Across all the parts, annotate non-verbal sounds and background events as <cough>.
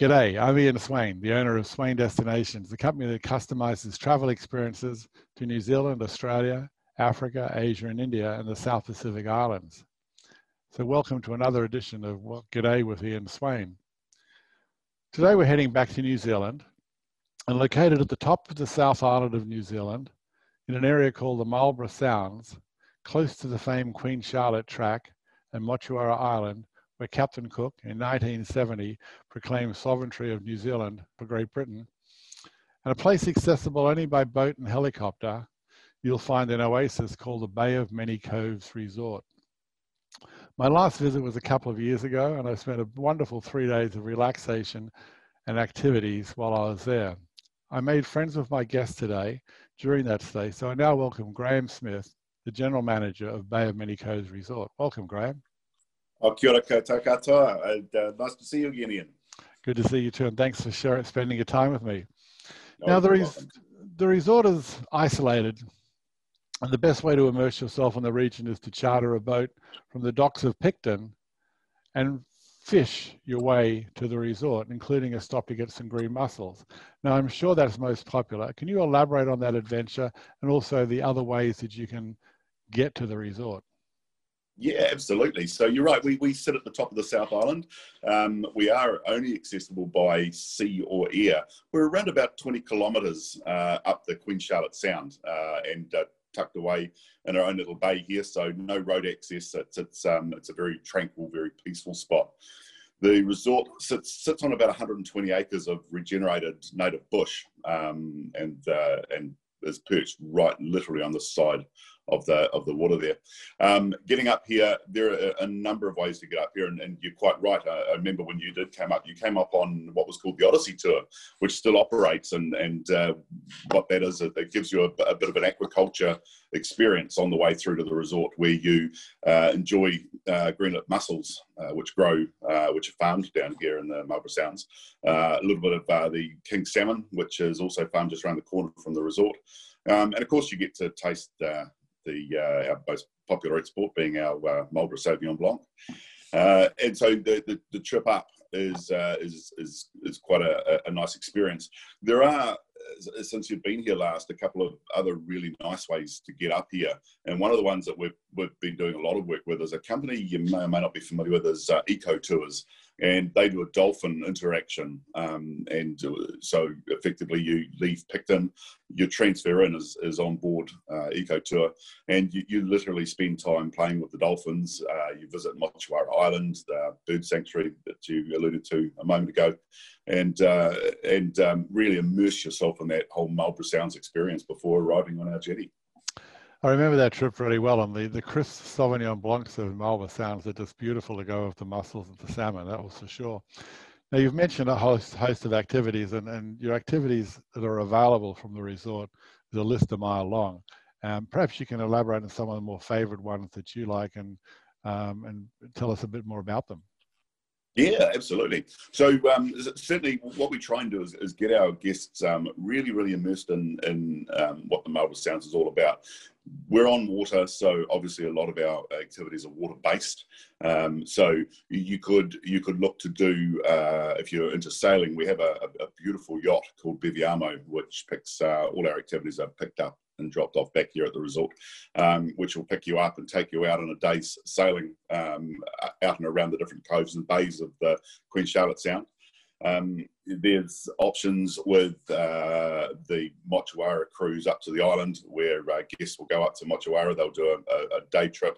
G'day, I'm Ian Swain, the owner of Swain Destinations, the company that customizes travel experiences to New Zealand, Australia, Africa, Asia, and India, and the South Pacific Islands. So, welcome to another edition of What G'day with Ian Swain. Today, we're heading back to New Zealand and located at the top of the South Island of New Zealand in an area called the Marlborough Sounds, close to the famed Queen Charlotte track and Motuara Island, where Captain Cook in 1970 proclaimed sovereignty of New Zealand for Great Britain, and a place accessible only by boat and helicopter, you'll find an oasis called the Bay of Many Coves Resort. My last visit was a couple of years ago, and I spent a wonderful three days of relaxation and activities while I was there. I made friends with my guest today during that stay, so I now welcome Graham Smith, the General Manager of Bay of Many Coves Resort. Welcome, Graham. Oh, kia ora koutou And, uh, nice to see you again, Ian. Good to see you too, and thanks for sharing, spending your time with me. No, now, the, res- the resort is isolated, and the best way to immerse yourself in the region is to charter a boat from the docks of Picton and fish your way to the resort, including a stop to get some green mussels. Now, I'm sure that's most popular. Can you elaborate on that adventure and also the other ways that you can get to the resort? Yeah, absolutely. So you're right. We, we sit at the top of the South Island. Um, we are only accessible by sea or air. We're around about 20 kilometres uh, up the Queen Charlotte Sound uh, and uh, tucked away in our own little bay here. So no road access. It's it's um, it's a very tranquil, very peaceful spot. The resort sits, sits on about 120 acres of regenerated native bush um, and uh, and is perched right literally on the side of the of the water there. Um, getting up here, there are a, number of ways to get up here, and, and you're quite right. I, I, remember when you did come up, you came up on what was called the Odyssey Tour, which still operates, and and uh, what that is, it gives you a, a, bit of an aquaculture experience on the way through to the resort, where you uh, enjoy uh, mussels, uh, which grow, uh, which are farmed down here in the Marlborough Sounds. Uh, a little bit of the king salmon, which is also farmed just around the corner from the resort. Um, and of course, you get to taste uh, the uh, our most popular export being our uh, Marlborough Sauvignon Blanc. Uh, and so the, the, the, trip up is, uh, is, is, is quite a, a, nice experience. There are, since you've been here last, a couple of other really nice ways to get up here. And one of the ones that we've, we've been doing a lot of work with is a company you may or may not be familiar with is uh, E-Ko Tours and they do a dolphin interaction. Um, and so effectively, you leave Picton, your transfer in is, is on board uh, E-Ko Tour, and you, you, literally spend time playing with the dolphins. Uh, you visit Motuara Island, the bird sanctuary that you alluded to a moment ago, and uh, and um, really immerse yourself in that whole Marlborough Sounds experience before arriving on our jetty. I remember that trip really well, and the, the crisp Sauvignon Blancs of Marlborough Sounds are just beautiful to go with the mussels and the salmon, that was for sure. Now, you've mentioned a host, host of activities, and, and your activities that are available from the resort is a list a mile long. Um, perhaps you can elaborate on some of the more favorite ones that you like and, um, and tell us a bit more about them. Yeah, absolutely. So um, certainly, what we try and do is, is get our guests um, really, really immersed in, in um, what the Marlborough Sounds is all about we're on water, so obviously a lot of our activities are water based. Um, so you could you could look to do uh, if you're into sailing. We have a, a beautiful yacht called Beviamo, which picks uh, all our activities are picked up and dropped off back here at the resort, um, which will pick you up and take you out on a day's sailing um, out and around the different coves and bays of the Queen Charlotte Sound. Um, there's options with uh, the Motuara cruise up to the island where uh, guests will go up to Motuara. They'll do a, a, day trip,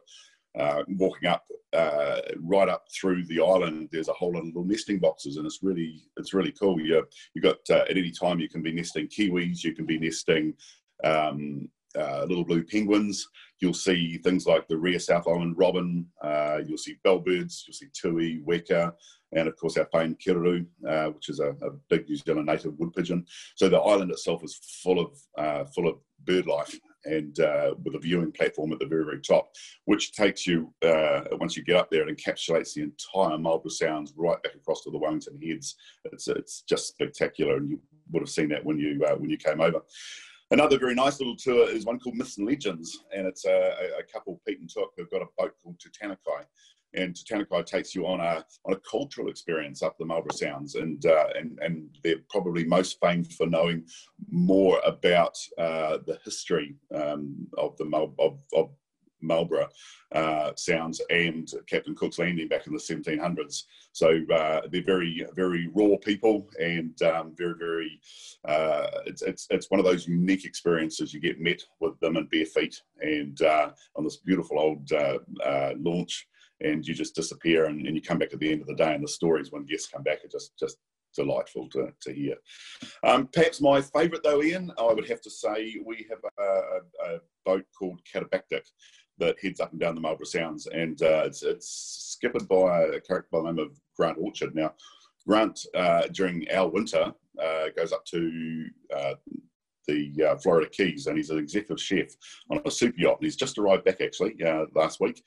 uh, walking up uh, right up through the island. There's a whole lot of little nesting boxes, and it's really it's really cool. You you got uh, at any time you can be nesting kiwis, you can be nesting um, uh, little blue penguins. You'll see things like the rare South Island robin. Uh, you'll see bellbirds. You'll see tui, weka, and of course our famed kererū, uh, which is a, a, big New Zealand native wood pigeon. So the island itself is full of uh, full of bird life, and uh, with a viewing platform at the very very top, which takes you uh, once you get up there, it encapsulates the entire Marlborough Sounds right back across to the Wellington Heads. It's it's just spectacular, and you would have seen that when you when you came over. Another very nice little tour is one called Myths and Legends, and it's a, a couple, Pete and Took, who've got a boat called Tutanekai. and Te takes you on a on a cultural experience up the Marlborough Sounds, and uh, and and they're probably most famed for knowing more about uh, the history um, of the of, of Marlborough uh, sounds and Captain Cook's Landing back in the 1700s. So uh, they're very, very raw people and um, very, very, uh, it's, it's, it's one of those unique experiences you get met with them in bare feet and uh, on this beautiful old uh, uh, launch and you just disappear and, and, you come back at the end of the day and the stories when guests come back are just, just delightful to, to hear. Um, perhaps my favourite though, Ian, I would have to say we have a, a, boat called Katabatic that heads up and down the Marlborough Sounds, and uh, it's, it's skippered by a character by the name of Grant Orchard. Now, Grant uh, during our winter uh, goes up to uh, the uh, Florida Keys, and he's an executive chef on a super yacht. And he's just arrived back actually uh, last week,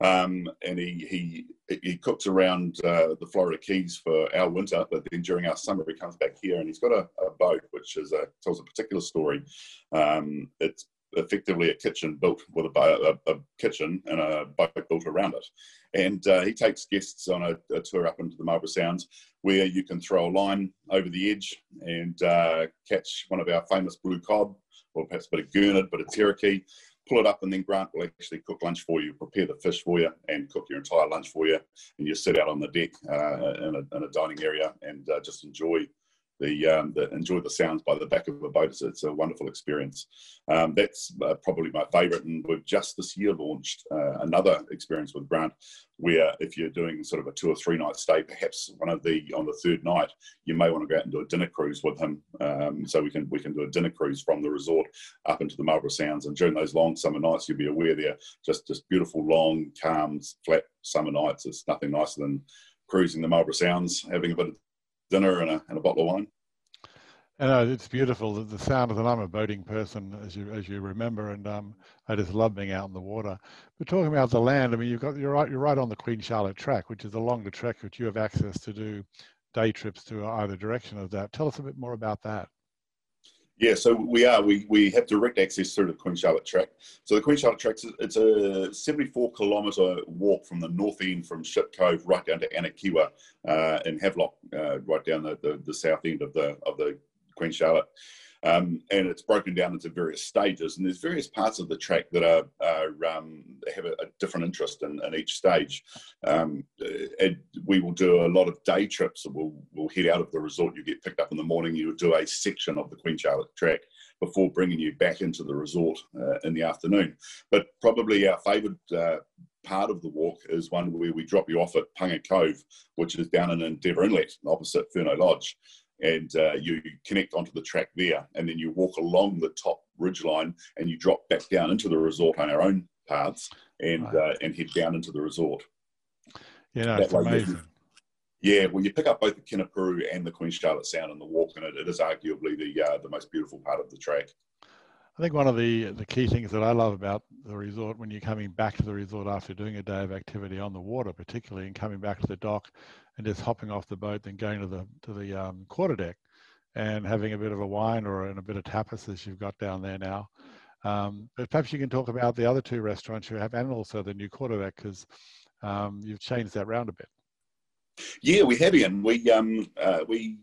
um, and he he he cooks around the Florida Keys for our winter, but then during our summer he comes back here, and he's got a, a boat which is a, tells a particular story. Um, it's effectively a kitchen built with a, a, a kitchen and a boat built around it. And uh, he takes guests on a, a, tour up into the Marlborough Sounds where you can throw a line over the edge and uh, catch one of our famous blue cod or perhaps a bit of gurnard, bit of tarakihi, pull it up and then Grant will actually cook lunch for you, prepare the fish for you and cook your entire lunch for you. And you sit out on the deck uh, in, a, in, a, dining area and uh, just enjoy the, um, the, enjoy the sounds by the back of a boat. It's, it's a wonderful experience. Um, that's uh, probably my favourite, and we've just this year launched uh, another experience with Grant, where if you're doing sort of a two or three night stay, perhaps one of the on the third night, you may want to go out and do a dinner cruise with him. Um, so we can we can do a dinner cruise from the resort up into the Marlborough Sounds, and during those long summer nights, you'll be aware they're just just beautiful, long, calm, flat summer nights. It's nothing nicer than cruising the Marlborough Sounds, having a bit of dinner and a, and a bottle of wine. And uh, it's beautiful. The, the sound of it. I'm a boating person, as you as you remember, and um, I just love being out in the water. But talking about the land, I mean, you've got you're right you're right on the Queen Charlotte track, which is along the track which you have access to do day trips to either direction of that. Tell us a bit more about that. Yeah, so we are. We, we have direct access through the Queen Charlotte track. So the Queen Charlotte track, it's a 74 kilometre walk from the north end from Ship Cove right down to Anakiwa uh, in Havelock, uh, right down the, the, the, south end of the of the Queen Charlotte. Um, and it's broken down into various stages. And there's various parts of the track that are, are um, have a, a, different interest in, in each stage. Um, and we will do a lot of day trips. We'll, we'll head out of the resort. You get picked up in the morning. You do a section of the Queen Charlotte track before bringing you back into the resort uh, in the afternoon. But probably our favourite uh, part of the walk is one where we drop you off at Punga Cove, which is down in Endeavour Inlet, opposite Furneaux Lodge and uh, you connect onto the track there, and then you walk along the top ridge line and you drop back down into the resort on our own paths and right. uh, and head down into the resort. Yeah, no, it's amazing. Yeah, well, you pick up both the Kenepuru and the Queen Charlotte Sound in the walk, and it, it is arguably the uh, the most beautiful part of the track. I think one of the the key things that I love about the resort when you're coming back to the resort after doing a day of activity on the water, particularly, and coming back to the dock and just hopping off the boat, then going to the to the um, quarter deck and having a bit of a wine or and a bit of tapas as you've got down there now. Um, but perhaps you can talk about the other two restaurants you have and also the new quarter deck because um, you've changed that round a bit. Yeah, we have, Ian. We um, uh, we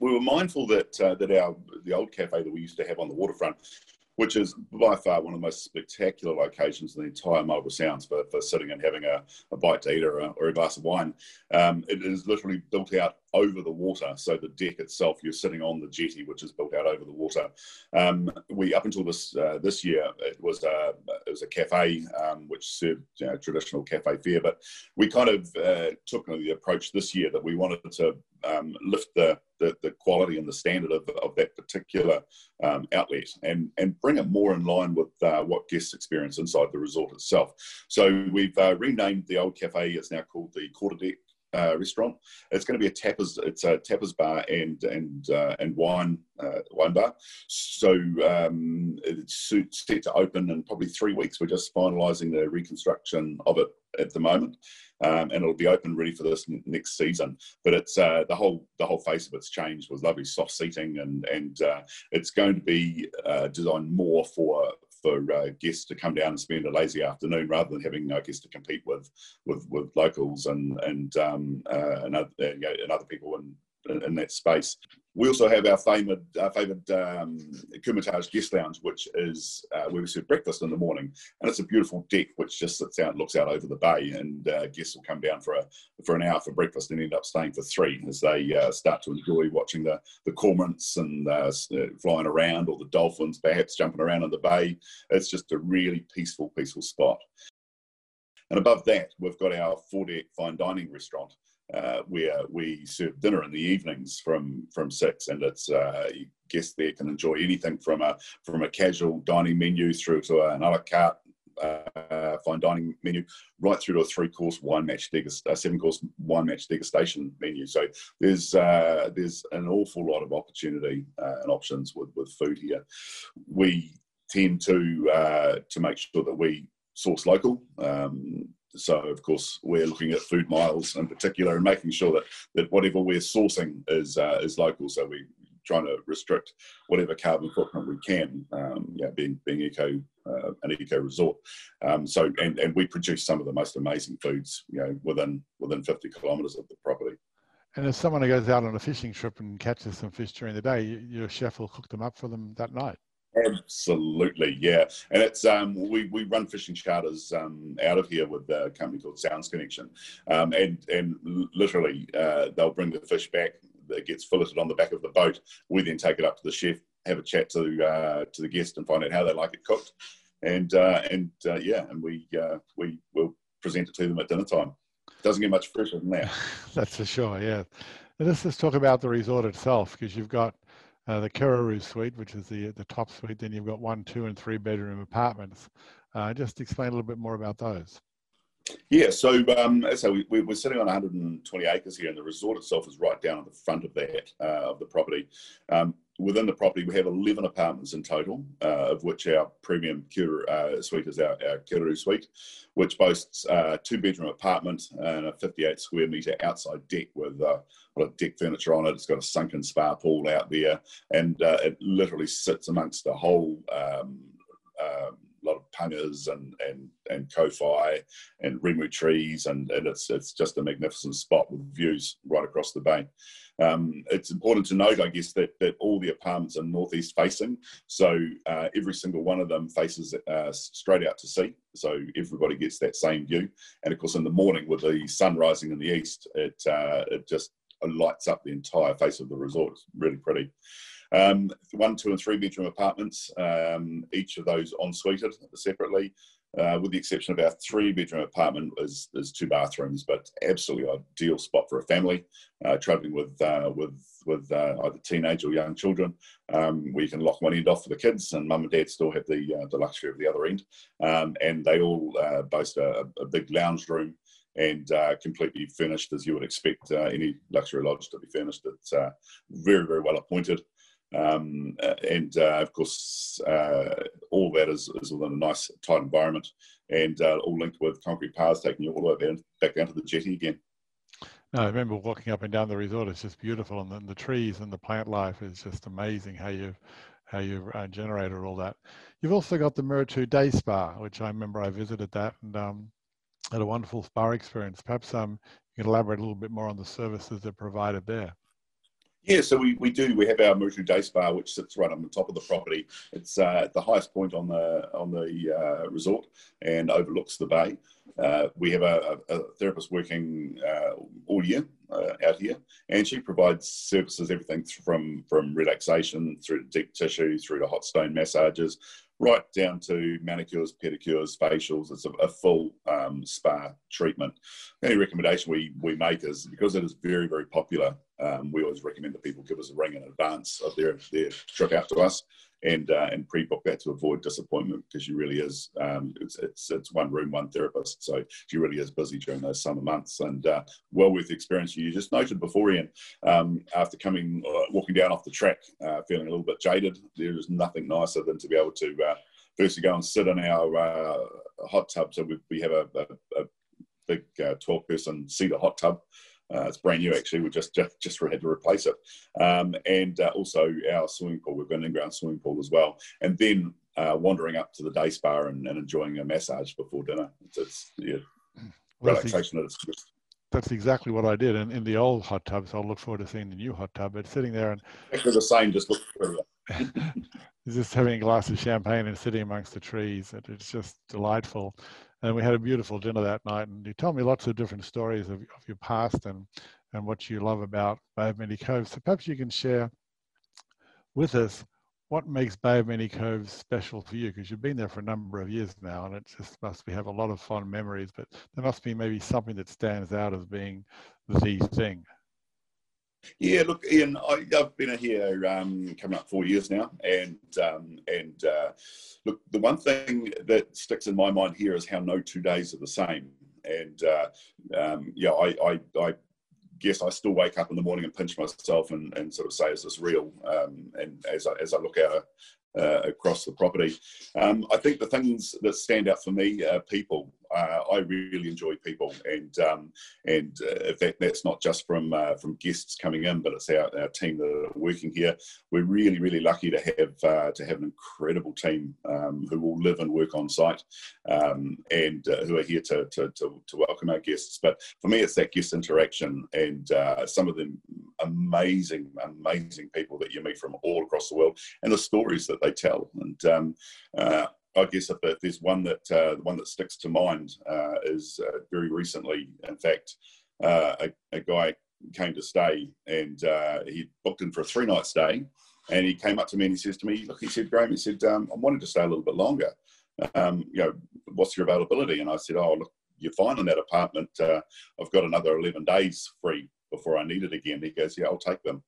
we were mindful that uh, that our the old cafe that we used to have on the waterfront which is by far one of the most spectacular locations in the entire Marlborough Sounds for, for sitting and having a, a bite to eat or a, or a glass of wine. Um, it is literally built out over the water. So the deck itself, you're sitting on the jetty, which is built out over the water. Um, we up until this uh, this year, it was a it was a cafe um, which served you know, traditional cafe fare, but we kind of uh, took the approach this year that we wanted to um, lift the, the, the quality and the standard of, of that particular um, outlet and and bring it more in line with uh, what guests experience inside the resort itself. So we've uh, renamed the old cafe. It's now called the Quarter Deck uh, restaurant. It's going to be a tapas. It's a tapas bar and and uh, and wine uh, wine bar. So um, it's set to open in probably three weeks. We're just finalising the reconstruction of it at the moment, um, and it'll be open ready for this next season. But it's uh, the whole the whole face of it's changed with lovely soft seating, and and uh, it's going to be uh, designed more for for uh, guests to come down and spend a lazy afternoon rather than having uh, guests to compete with with, with locals and and um, uh, and, other, know, and other people in in that space. We also have our favoured, our um, Kumatage guest lounge, which is uh, where we serve breakfast in the morning, and it's a beautiful deck which just sits out, looks out over the bay, and uh, guests will come down for a for an hour for breakfast and end up staying for three as they uh, start to enjoy watching the the cormorants and uh, flying around, or the dolphins perhaps jumping around in the bay. It's just a really peaceful, peaceful spot. And above that, we've got our four deck fine dining restaurant uh, where we serve dinner in the evenings from from six, and it's uh, guests there can enjoy anything from a from a casual dining menu through to an a la carte uh, fine dining menu, right through to a three course wine match degust, uh, seven course wine match degustation menu. So there's uh, there's an awful lot of opportunity uh, and options with with food here. We tend to uh, to make sure that we source local. Um, so of course we're looking at food miles in particular and making sure that that whatever we're sourcing is uh, is local. So we're trying to restrict whatever carbon footprint we can. Um, yeah, being being eco uh, an eco resort. Um, so and and we produce some of the most amazing foods, you know, within within 50 kilometres of the property. And if someone goes out on a fishing trip and catches some fish during the day, your chef will cook them up for them that night. Absolutely, yeah. And it's um, we we run fishing charters um, out of here with a company called Sounds Connection, um, and and literally uh, they'll bring the fish back. that gets filleted on the back of the boat. We then take it up to the chef, have a chat to uh, to the guest, and find out how they like it cooked. And uh, and uh, yeah, and we uh, we will present it to them at dinner time. Doesn't get much fresher than that. <laughs> That's for sure. Yeah. let's just talk about the resort itself because you've got uh, the Kirraroo suite, which is the the top suite. Then you've got one, two, and three bedroom apartments. Uh, just explain a little bit more about those. Yeah, so um, so we, we're sitting on 120 acres here, and the resort itself is right down at the front of that uh, of the property. Um, within the property, we have 11 apartments in total, uh, of which our premium Kira, uh, suite is our, our Kirraroo suite, which boasts a uh, two bedroom apartment and a 58 square metre outside deck with uh, a lot of deck furniture on it. It's got a sunken spa pool out there, and uh, it literally sits amongst the whole um, um, lot of pungas and and and kōwhai and rimu trees, and, and it's it's just a magnificent spot with views right across the bay. Um, it's important to note, I guess, that that all the apartments are northeast facing, so uh, every single one of them faces uh, straight out to sea, so everybody gets that same view. And of course, in the morning with the sun rising in the east, it uh, it just lights up the entire face of the resort. It's really pretty. Um, one, two, and three bedroom apartments, um, each of those en suited separately. Uh, with the exception of our three bedroom apartment is, is two bathrooms, but absolutely ideal spot for a family uh, traveling with uh, with with uh, either teenage or young children, um, where you can lock one end off for the kids, and mum and dad still have the uh, the luxury of the other end, um, and they all uh, boast a, a, big lounge room and completely furnished as you would expect any luxury lodge to be furnished. It's very, very well appointed. Um, and uh, of course, uh, all that is, is, within a nice, tight environment and uh, all linked with concrete paths taking you all the way down, back down to the jetty again. I remember walking up and down the resort. It's just beautiful, and the, the trees and the plant life is just amazing. How you've how you've generated all that. You've also got the Murutu Day Spa, which I remember I visited that, and um, had a wonderful spa experience. Perhaps um, you can elaborate a little bit more on the services that are provided there. Yeah, so we, we do. We have our Murutu Day Spa, which sits right on the top of the property. It's uh, the highest point on the on the uh, resort and overlooks the bay. Uh, we have a, a, therapist working uh, all year uh, out here, and she provides services everything from from relaxation through to deep tissue, through to hot stone massages, right down to manicures, pedicures, facials. It's a, a full um, spa treatment. Only recommendation we, we make is because it is very, very popular, um, we always recommend that people give us a ring in advance of their, their trip out to us and uh, and pre-book that to avoid disappointment because she really is um, it's, it's it's one room one therapist. So she really is busy during those summer months. And uh, well worth the experience you just noted before Ian um, after coming uh, walking down off the track uh, feeling a little bit jaded there is nothing nicer than to be able to uh, firstly go and sit in our uh, hot tub. So we, we have a, a, a big 12 person cedar hot tub uh, it's brand new actually. We just just just had to replace it, um, and uh, also our swimming pool. We've got an in-ground swimming pool as well. And then uh, wandering up to the day spa and, and, enjoying a massage before dinner. It's, it's yeah, relaxation at its best. that's exactly what I did. And in the old hot tub, so I'll look forward to seeing the new hot tub. But sitting there and exactly the same, just look <laughs> just having a glass of champagne and sitting amongst the trees. It's just delightful. And we had a beautiful dinner that night. And you told me lots of different stories of, of your past and and what you love about Bay of Many Coves. So perhaps you can share with us what makes Bay of Many Coves special for you? Because you've been there for a number of years now, and it just must be have a lot of fond memories. But there must be maybe something that stands out as being the thing. Yeah, look, Ian, I, have been here um, coming up four years now, and um, and uh, look, the one thing that sticks in my mind here is how no two days are the same. And uh, um, yeah, I, I, I guess I still wake up in the morning and pinch myself and, and sort of say, is this real? Um, and as I, as I look out uh, across the property, um, I think the things that stand out for me are people uh, I really enjoy people, and um, and uh, that, that's not just from uh, from guests coming in, but it's our, our team that are working here. We're really really lucky to have uh, to have an incredible team um, who will live and work on site, um, and uh, who are here to, to, to to welcome our guests. But for me, it's that guest interaction and uh, some of the amazing amazing people that you meet from all across the world, and the stories that they tell. And um, I guess if, there's one that uh, one that sticks to mind uh, is uh, very recently, in fact, uh, a, a, guy came to stay and uh, he booked in for a three night stay, and he came up to me and he says to me, "Look," he said, "Graham," he said, um, "I wanted to stay a little bit longer. Um, you know, what's your availability?" And I said, "Oh, look, you're fine in that apartment. Uh, I've got another 11 days free before I need it again." He goes, "Yeah, I'll take them."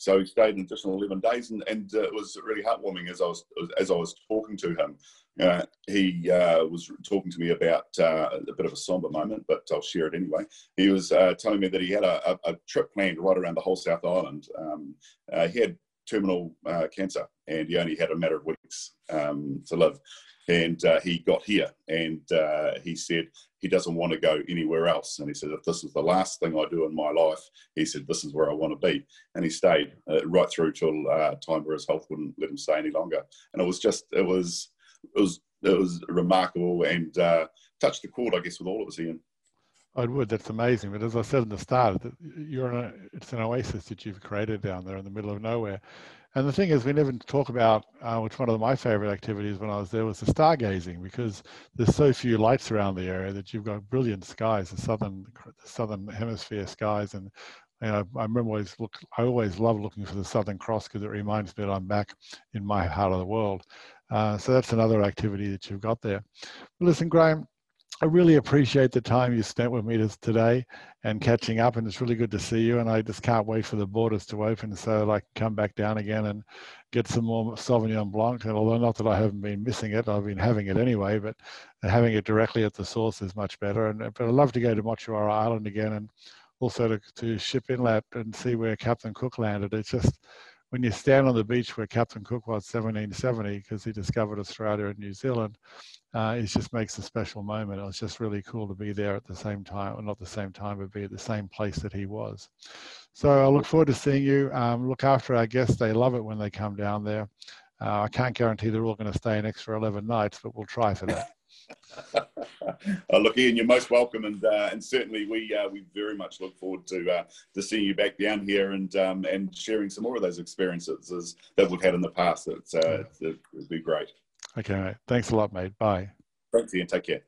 So he stayed an additional 11 days, and, and uh, it was really heartwarming as I was as I was talking to him. Uh, he uh, was talking to me about uh, a bit of a somber moment, but I'll share it anyway. He was uh, telling me that he had a, a, trip planned right around the whole South Island. Um, uh, he had terminal cancer, and he only had a matter of weeks um, to live and uh, he got here and uh, he said he doesn't want to go anywhere else and he said if this is the last thing i do in my life he said this is where i want to be and he stayed uh, right through till uh, time where his health wouldn't let him stay any longer and it was just it was it was it was remarkable and uh, touched the chord i guess with all of us ian I would. That's amazing. But as I said in the start, you're it's an oasis that you've created down there in the middle of nowhere. And the thing is, we never talk about, uh, which one of my favorite activities when I was there was the stargazing, because there's so few lights around the area that you've got brilliant skies, the southern, the southern hemisphere skies. And you know, I remember always look, I always love looking for the Southern Cross because it reminds me that I'm back in my part of the world. Uh, so that's another activity that you've got there. But listen, Graham, I really appreciate the time you spent with me today and catching up, and it's really good to see you. And I just can't wait for the borders to open so that I can come back down again and get some more Sauvignon Blanc. And although not that I haven't been missing it, I've been having it anyway, but having it directly at the source is much better. And but I'd love to go to Motuara Island again and also to, to Ship Inlet and see where Captain Cook landed. It's just when you stand on the beach where Captain Cook was 1770 because he discovered Australia and New Zealand uh, it just makes a special moment. It was just really cool to be there at the same time, or not the same time, but be at the same place that he was. So I look forward to seeing you. Um, look after our guests. They love it when they come down there. Uh, I can't guarantee they're all going to stay an extra 11 nights, but we'll try for that. Oh, look, Ian, you're most welcome, and uh, and certainly we uh, we very much look forward to uh, to seeing you back down here and um, and sharing some more of those experiences that we've had in the past. It's, uh, it'd be great. Okay, mate. Thanks a lot, mate. Bye. Thanks, Ian. Take care.